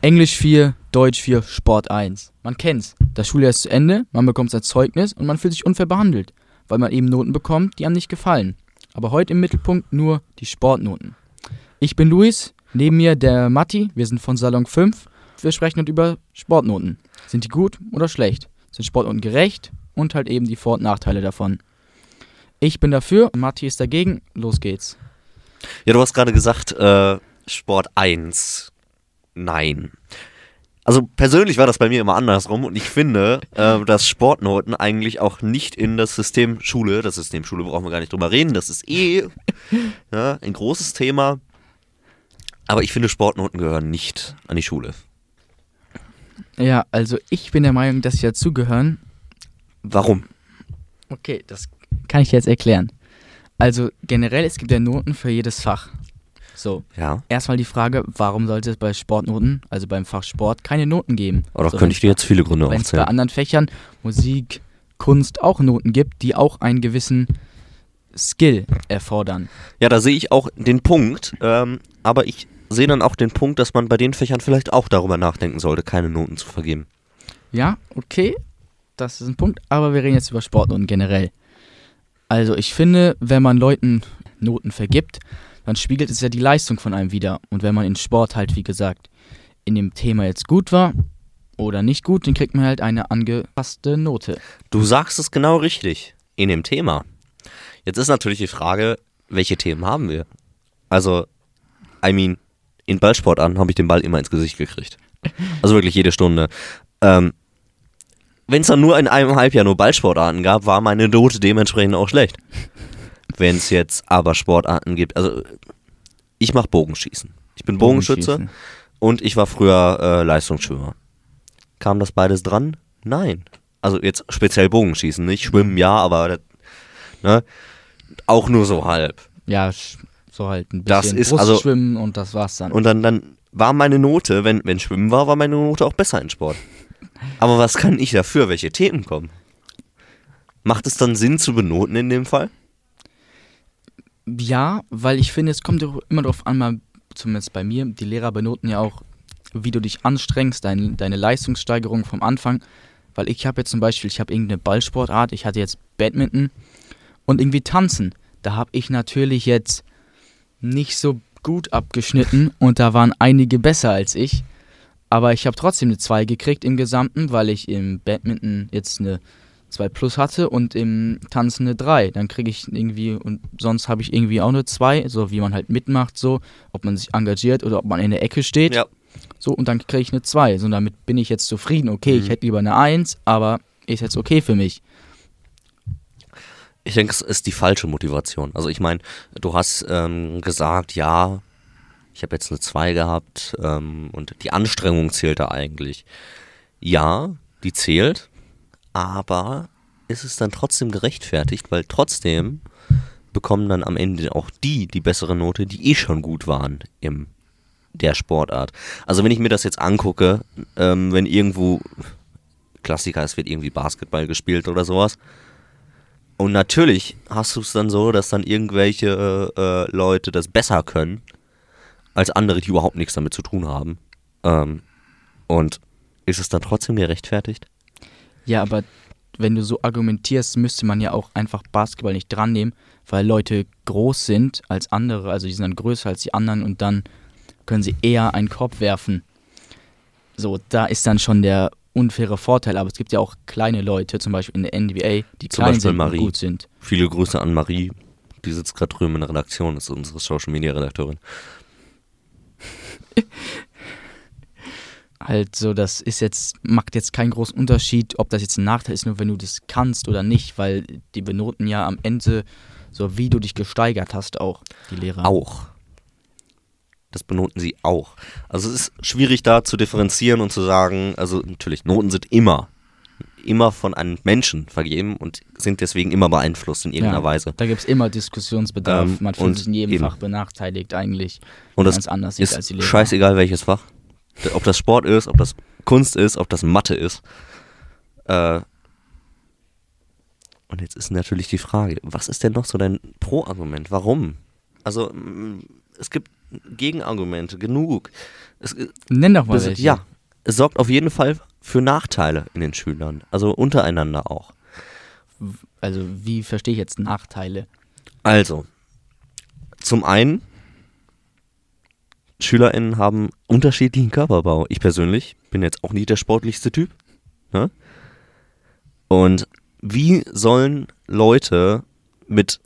Englisch 4, Deutsch 4, Sport 1. Man kennt's. Das Schuljahr ist zu Ende, man bekommt sein Zeugnis und man fühlt sich unfair behandelt, weil man eben Noten bekommt, die einem nicht gefallen. Aber heute im Mittelpunkt nur die Sportnoten. Ich bin Luis, neben mir der Matti, wir sind von Salon 5. Wir sprechen heute über Sportnoten. Sind die gut oder schlecht? Sind Sportnoten gerecht? Und halt eben die Vor- und Nachteile davon. Ich bin dafür, Matti ist dagegen. Los geht's. Ja, du hast gerade gesagt, äh, Sport 1. Nein. Also persönlich war das bei mir immer andersrum und ich finde, äh, dass Sportnoten eigentlich auch nicht in das System Schule, das System Schule brauchen wir gar nicht drüber reden, das ist eh ja, ein großes Thema. Aber ich finde, Sportnoten gehören nicht an die Schule. Ja, also ich bin der Meinung, dass sie dazugehören. Warum? Okay, das kann ich dir jetzt erklären. Also generell, es gibt ja Noten für jedes Fach. So, Ja. erstmal die Frage, warum sollte es bei Sportnoten, also beim Fach Sport, keine Noten geben? Oder so, könnte ich dir jetzt viele Gründe Wenn es bei aufzählen? anderen Fächern, Musik, Kunst auch Noten gibt, die auch einen gewissen Skill erfordern. Ja, da sehe ich auch den Punkt, ähm, aber ich sehe dann auch den Punkt, dass man bei den Fächern vielleicht auch darüber nachdenken sollte, keine Noten zu vergeben. Ja, okay, das ist ein Punkt, aber wir reden jetzt über Sportnoten generell. Also ich finde, wenn man Leuten Noten vergibt, dann spiegelt es ja die Leistung von einem wieder. Und wenn man in Sport halt, wie gesagt, in dem Thema jetzt gut war oder nicht gut, dann kriegt man halt eine angepasste Note. Du sagst es genau richtig in dem Thema. Jetzt ist natürlich die Frage, welche Themen haben wir? Also, I mean, in Ballsportarten habe ich den Ball immer ins Gesicht gekriegt. Also wirklich jede Stunde. Ähm, Wenn es dann nur in einem Halbjahr nur Ballsportarten gab, war meine Note dementsprechend auch schlecht. Wenn es jetzt aber Sportarten gibt, also ich mache Bogenschießen. Ich bin Bogenschütze und ich war früher äh, Leistungsschwimmer. Kam das beides dran? Nein. Also jetzt speziell Bogenschießen, nicht Schwimmen, ja, aber das, ne, auch nur so halb. Ja, so halt ein Das bisschen ist also- Brustschwimmen und das war's dann. Und dann, dann war meine Note, wenn, wenn Schwimmen war, war meine Note auch besser in Sport. Aber was kann ich dafür, welche Themen kommen? Macht es dann Sinn zu benoten in dem Fall? Ja, weil ich finde, es kommt doch immer darauf an, mal, zumindest bei mir, die Lehrer benoten ja auch, wie du dich anstrengst, dein, deine Leistungssteigerung vom Anfang. Weil ich habe jetzt zum Beispiel, ich habe irgendeine Ballsportart, ich hatte jetzt Badminton und irgendwie Tanzen. Da habe ich natürlich jetzt nicht so gut abgeschnitten und da waren einige besser als ich. Aber ich habe trotzdem eine 2 gekriegt im Gesamten, weil ich im Badminton jetzt eine 2 plus hatte und im Tanzen eine 3. Dann kriege ich irgendwie, und sonst habe ich irgendwie auch eine 2, so wie man halt mitmacht, so, ob man sich engagiert oder ob man in der Ecke steht. Ja. So, und dann kriege ich eine 2. So, und damit bin ich jetzt zufrieden. Okay, Mhm. ich hätte lieber eine 1, aber ist jetzt okay für mich. Ich denke, es ist die falsche Motivation. Also ich meine, du hast ähm, gesagt, ja, ich habe jetzt eine 2 gehabt ähm, und die Anstrengung zählt da eigentlich. Ja, die zählt, aber ist es dann trotzdem gerechtfertigt, weil trotzdem bekommen dann am Ende auch die die bessere Note, die eh schon gut waren im der Sportart. Also wenn ich mir das jetzt angucke, ähm, wenn irgendwo Klassiker, es wird irgendwie Basketball gespielt oder sowas, und natürlich hast du es dann so, dass dann irgendwelche äh, Leute das besser können als andere, die überhaupt nichts damit zu tun haben. Ähm, und ist es dann trotzdem gerechtfertigt? Ja, aber wenn du so argumentierst, müsste man ja auch einfach Basketball nicht dran nehmen, weil Leute groß sind als andere, also die sind dann größer als die anderen und dann können sie eher einen Korb werfen. So, da ist dann schon der unfaire Vorteil, aber es gibt ja auch kleine Leute, zum Beispiel in der NBA, die Zum klein Beispiel sind Marie. und gut sind. Viele Grüße an Marie, die sitzt gerade drüben in der Redaktion, ist unsere Social Media Redakteurin. Halt so, das ist jetzt, macht jetzt keinen großen Unterschied, ob das jetzt ein Nachteil ist, nur wenn du das kannst oder nicht, weil die benoten ja am Ende so, wie du dich gesteigert hast, auch, die Lehrer. Auch. Das benoten sie auch. Also es ist schwierig da zu differenzieren und zu sagen, also natürlich, Noten sind immer, immer von einem Menschen vergeben und sind deswegen immer beeinflusst in irgendeiner Ja, Weise. Da gibt es immer Diskussionsbedarf. Ähm, Man fühlt sich in jedem eben. Fach benachteiligt eigentlich. Und das anders sieht als die ist Lehrer. scheißegal welches Fach. Ob das Sport ist, ob das Kunst ist, ob das Mathe ist. Äh, und jetzt ist natürlich die Frage, was ist denn noch so dein Pro-Argument? Warum? Also, es gibt Gegenargumente genug. Es, äh, Nenn doch mal das, welche. ja, es sorgt auf jeden Fall für Nachteile in den Schülern, also untereinander auch. Also, wie verstehe ich jetzt Nachteile? Also, zum einen, SchülerInnen haben unterschiedlichen Körperbau. Ich persönlich bin jetzt auch nicht der sportlichste Typ. Ne? Und wie sollen Leute mit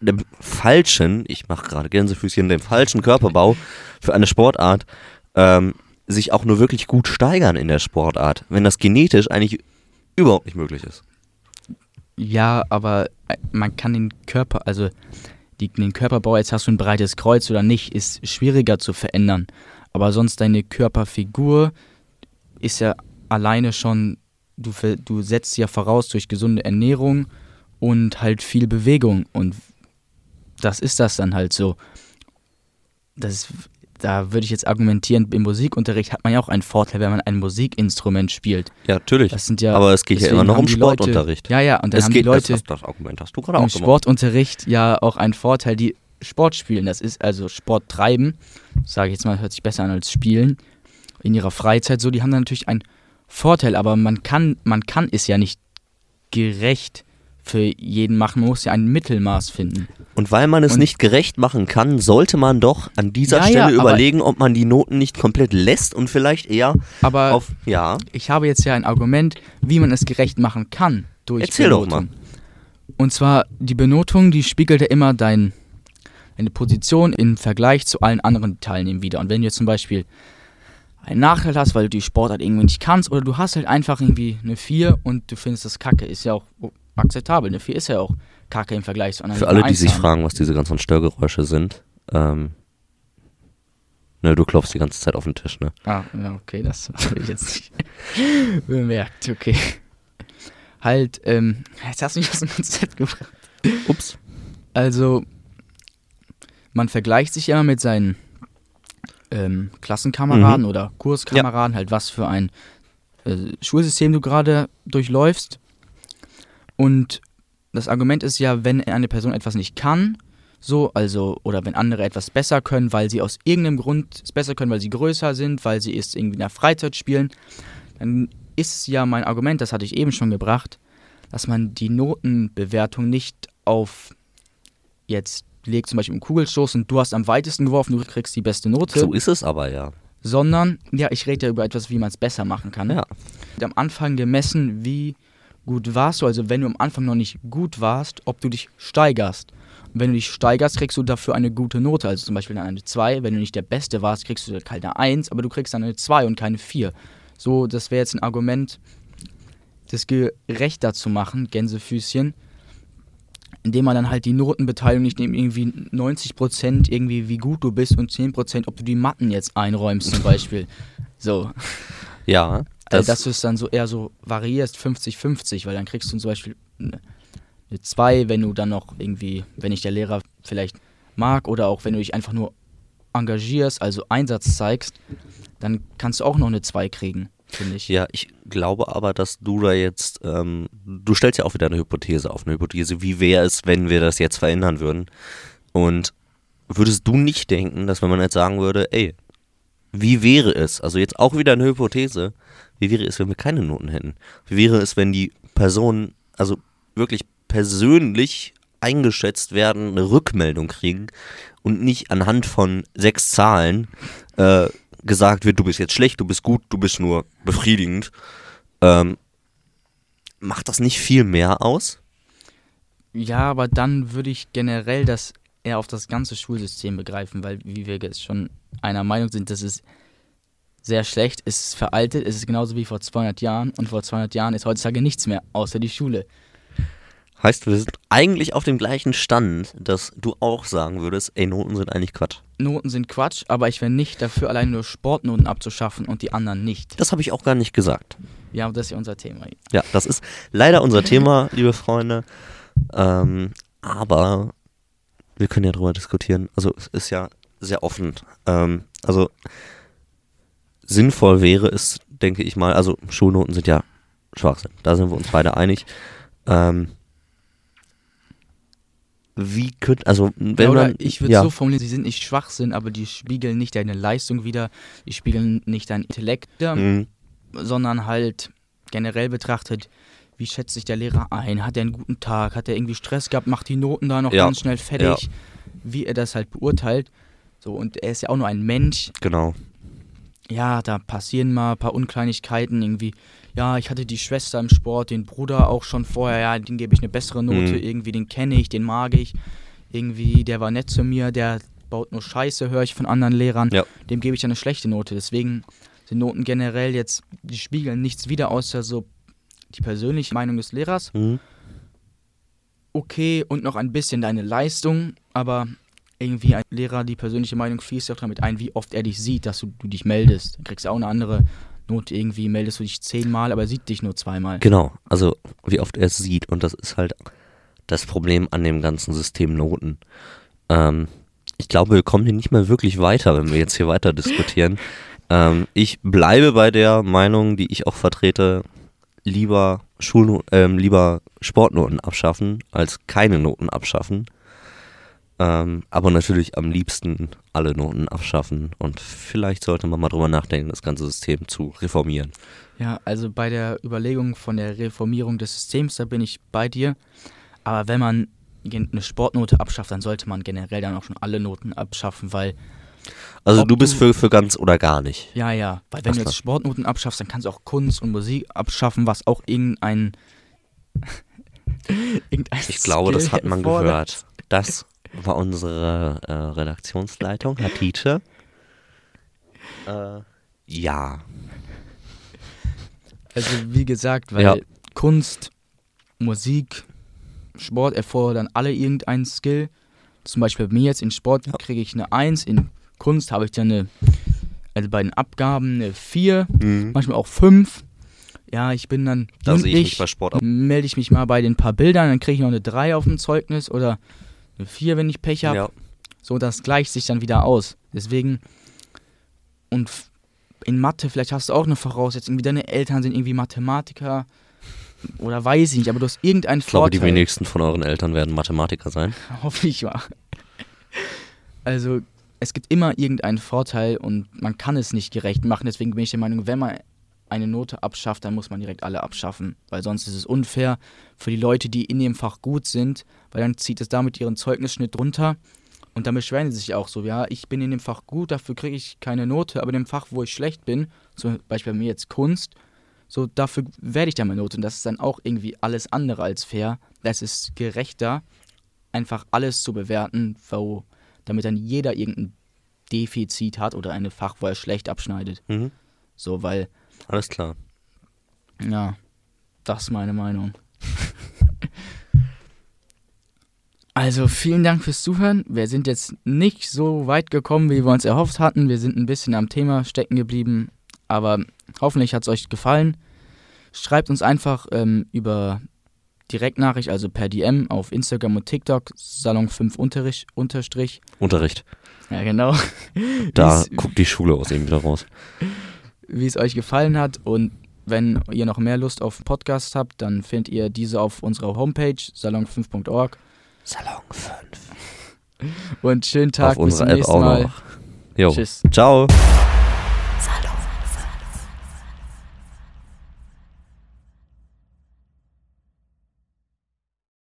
dem falschen, ich mache gerade Gänsefüßchen, dem falschen Körperbau für eine Sportart ähm, sich auch nur wirklich gut steigern in der Sportart, wenn das genetisch eigentlich überhaupt nicht möglich ist? Ja, aber äh, man kann den Körper, also die, den Körperbau, jetzt hast du ein breites Kreuz oder nicht, ist schwieriger zu verändern. Aber sonst deine Körperfigur ist ja alleine schon, du, du setzt ja voraus durch gesunde Ernährung und halt viel Bewegung. Und das ist das dann halt so. Das ist, da würde ich jetzt argumentieren, im Musikunterricht hat man ja auch einen Vorteil, wenn man ein Musikinstrument spielt. Ja, natürlich. Das sind ja, Aber es geht ja immer noch um die Leute- Sportunterricht. Ja, ja, und dann es haben geht, die Leute das, das, Argument hast du gerade im auch gemacht. Sportunterricht ja auch einen Vorteil, die Sport spielen. Das ist also Sport treiben, sage ich jetzt mal, hört sich besser an als spielen. In ihrer Freizeit so, die haben dann natürlich einen Vorteil, aber man kann, man kann es ja nicht gerecht für jeden machen. Man muss ja ein Mittelmaß finden. Und weil man es Und- nicht gerecht machen kann, sollte man doch an dieser Ja, Stelle ja, überlegen, ob man die Noten nicht komplett lässt und vielleicht eher Aber auf. Ja. ich habe jetzt ja ein Argument, wie man es gerecht machen kann durch Erzähl doch Benotung. Und zwar die Benotung, die spiegelt ja immer dein, deine Position im Vergleich zu allen anderen Teilnehmern wieder. Und wenn du zum Beispiel einen Nachteil hast, weil du die Sportart irgendwie nicht kannst, oder du hast halt einfach irgendwie eine 4 und du findest das kacke, ist ja auch akzeptabel. Eine 4 ist ja auch kacke im Vergleich zu anderen. Für alle, die sich haben. fragen, was diese ganzen Störgeräusche sind, ähm. Ne, du klopfst die ganze Zeit auf den Tisch, ne? Ah, ja, okay, das habe ich jetzt nicht bemerkt, okay. Halt, ähm, jetzt hast du mich aus dem Konzept gebracht. Ups. Also, man vergleicht sich immer mit seinen ähm, Klassenkameraden oder Kurskameraden, halt was für ein äh, Schulsystem du gerade durchläufst. Und das Argument ist ja, wenn eine Person etwas nicht kann, so, also, oder wenn andere etwas besser können, weil sie aus irgendeinem Grund es besser können, weil sie größer sind, weil sie es irgendwie in der Freizeit spielen, dann ist ja mein Argument, das hatte ich eben schon gebracht, dass man die Notenbewertung nicht auf jetzt legt zum Beispiel im Kugelstoß und du hast am weitesten geworfen, du kriegst die beste Note, So ist es aber ja. sondern, ja, ich rede ja über etwas, wie man es besser machen kann. Ja. Am Anfang gemessen, wie gut warst du, also wenn du am Anfang noch nicht gut warst, ob du dich steigerst. Und wenn du dich steigerst, kriegst du dafür eine gute Note, also zum Beispiel eine 2. Wenn du nicht der Beste warst, kriegst du keine 1, aber du kriegst dann eine 2 und keine 4. So, das wäre jetzt ein Argument, das gerechter zu machen, Gänsefüßchen, indem man dann halt die Notenbeteiligung nicht nimmt, irgendwie 90% irgendwie wie gut du bist und 10% ob du die Matten jetzt einräumst zum Beispiel. So, Ja. Das, Das, dass du es dann so eher so variierst, 50-50, weil dann kriegst du zum Beispiel eine 2, wenn du dann noch irgendwie, wenn dich der Lehrer vielleicht mag oder auch wenn du dich einfach nur engagierst, also Einsatz zeigst, dann kannst du auch noch eine 2 kriegen, finde ich. ja, ich glaube aber, dass du da jetzt, ähm, du stellst ja auch wieder eine Hypothese auf, eine Hypothese, wie wäre es, wenn wir das jetzt verändern würden? Und würdest du nicht denken, dass wenn man jetzt sagen würde, ey, wie wäre es, also jetzt auch wieder eine Hypothese, wie wäre es, wenn wir keine Noten hätten? Wie wäre es, wenn die Personen, also wirklich persönlich eingeschätzt werden, eine Rückmeldung kriegen und nicht anhand von sechs Zahlen äh, gesagt wird, du bist jetzt schlecht, du bist gut, du bist nur befriedigend. Ähm, macht das nicht viel mehr aus? Ja, aber dann würde ich generell das eher auf das ganze Schulsystem begreifen, weil wie wir jetzt schon einer Meinung sind, das ist sehr schlecht, es ist veraltet, es ist genauso wie vor 200 Jahren und vor 200 Jahren ist heutzutage nichts mehr, außer die Schule. Heißt, wir sind eigentlich auf dem gleichen Stand, dass du auch sagen würdest, ey, Noten sind eigentlich Quatsch. Noten sind Quatsch, aber ich wäre nicht dafür, allein nur Sportnoten abzuschaffen und die anderen nicht. Das habe ich auch gar nicht gesagt. Ja, das ist ja unser Thema. Ja, das ist leider unser Thema, liebe Freunde. Ähm, aber wir können ja drüber diskutieren. Also es ist ja sehr offen. Ähm, also sinnvoll wäre es, denke ich mal, also Schulnoten sind ja Schwachsinn. Da sind wir uns beide einig. Ähm, wie könnte, also wenn Ja, oder man, ich würde ja, so formulieren, sie sind nicht Schwachsinn, aber die spiegeln nicht deine Leistung wider, die spiegeln nicht dein Intellekt wider, Mhm. sondern halt generell betrachtet, wie schätzt sich der Lehrer ein? Hat er einen guten Tag? Hat er irgendwie Stress gehabt? Macht die Noten da noch Ja. ganz schnell fertig? Wie er das halt beurteilt. So, und er ist ja auch nur ein Mensch. genau. Ja, da passieren mal ein paar Unkleinigkeiten. Irgendwie, ja, ich hatte die Schwester im Sport, den Bruder auch schon vorher. Ja, den gebe ich eine bessere Note. Mhm. Irgendwie, den kenne ich, den mag ich. Irgendwie, der war nett zu mir, der baut nur Scheiße, höre ich von anderen Lehrern. Ja. Dem gebe ich eine schlechte Note. Deswegen sind Noten generell jetzt, die spiegeln nichts wider, außer so die persönliche Meinung des Lehrers. Mhm. Okay, und noch ein bisschen deine Leistung, aber irgendwie ein Lehrer, die persönliche Meinung fließt auch damit ein, wie oft er dich sieht, dass du, du dich meldest. Dann kriegst du auch eine andere Note irgendwie, meldest du dich zehnmal, aber er sieht dich nur zweimal. Genau, also wie oft er es sieht und das ist halt das Problem an dem ganzen System Noten. Ähm, ich glaube, wir kommen hier nicht mehr wirklich weiter, wenn wir jetzt hier weiter diskutieren. Ähm, ich bleibe bei der Meinung, die ich auch vertrete, lieber Schulno ähm, lieber Sportnoten abschaffen, als keine Noten abschaffen. Ähm, aber natürlich am liebsten alle Noten abschaffen und vielleicht sollte man mal drüber nachdenken, das ganze System zu reformieren. Ja, also bei der Überlegung von der Reformierung des Systems, da bin ich bei dir. Aber wenn man eine Sportnote abschafft, dann sollte man generell dann auch schon alle Noten abschaffen, weil, Also du bist für, für ganz oder gar nicht. ja, ja, weil wenn Alles du jetzt Sportnoten abschaffst, dann kannst du auch Kunst und Musik abschaffen, was auch irgendein. irgendein Ich glaube, das hat man gehört. Das war unsere äh, Redaktionsleitung, Herr Tiete. Äh, ja. Also wie gesagt, weil Ja. Kunst, Musik, Sport erfordern alle irgendeinen Skill. Zum Beispiel bei mir jetzt in Sport Ja. kriege ich eine 1, in Kunst habe ich dann eine, also bei den Abgaben eine 4, manchmal auch 5. Ja, ich bin dann Da ich mich bei Sport ab. melde ich mich mal bei den paar Bildern, dann kriege ich noch eine 3 auf dem Zeugnis oder eine 4, wenn ich Pech habe. Ja. So, das gleicht sich dann wieder aus. Deswegen, und in Mathe, vielleicht hast du auch eine Voraussetzung, wie deine Eltern sind irgendwie Mathematiker oder weiß ich nicht, aber du hast irgendeinen Ich glaube, die Vorteil. wenigsten von euren Eltern werden Mathematiker sein. Hoffe ich mal. Also, es gibt immer irgendeinen Vorteil und man kann es nicht gerecht machen. Deswegen bin ich der Meinung, wenn man eine Note abschafft, dann muss man direkt alle abschaffen. Weil sonst ist es unfair für die Leute, die in dem Fach gut sind, weil dann zieht es damit ihren Zeugnisschnitt runter. Und dann beschweren sie sich auch so, ja, ich bin in dem Fach gut, dafür kriege ich keine Note, aber in dem Fach, wo ich schlecht bin, zum Beispiel bei mir jetzt Kunst, so dafür werde ich dann meine Note. Und das ist dann auch irgendwie alles andere als fair. Das ist gerechter, einfach alles zu bewerten, wo, damit dann jeder irgendein Defizit hat oder eine Fach, wo er schlecht abschneidet. Mhm. So, weil, Alles klar. ja, das ist meine Meinung. Also vielen Dank fürs Zuhören. Wir sind jetzt nicht so weit gekommen, wie wir uns erhofft hatten. Wir sind ein bisschen am Thema stecken geblieben, aber hoffentlich hat es euch gefallen. Schreibt uns einfach ähm, über Direktnachricht, also per DM auf Instagram und TikTok, Salon5 Unterrich, Unterstrich. Unterricht. Ja, genau. Da guckt die Schule aus ihm wieder raus. Wie es euch gefallen hat. Und wenn ihr noch mehr Lust auf Podcast habt, dann findet ihr diese auf unserer Homepage salon5.org. Salon 5. Und schönen Tag, Auf bis zum unserer App nächsten auch Mal. Tschüss. Ciao.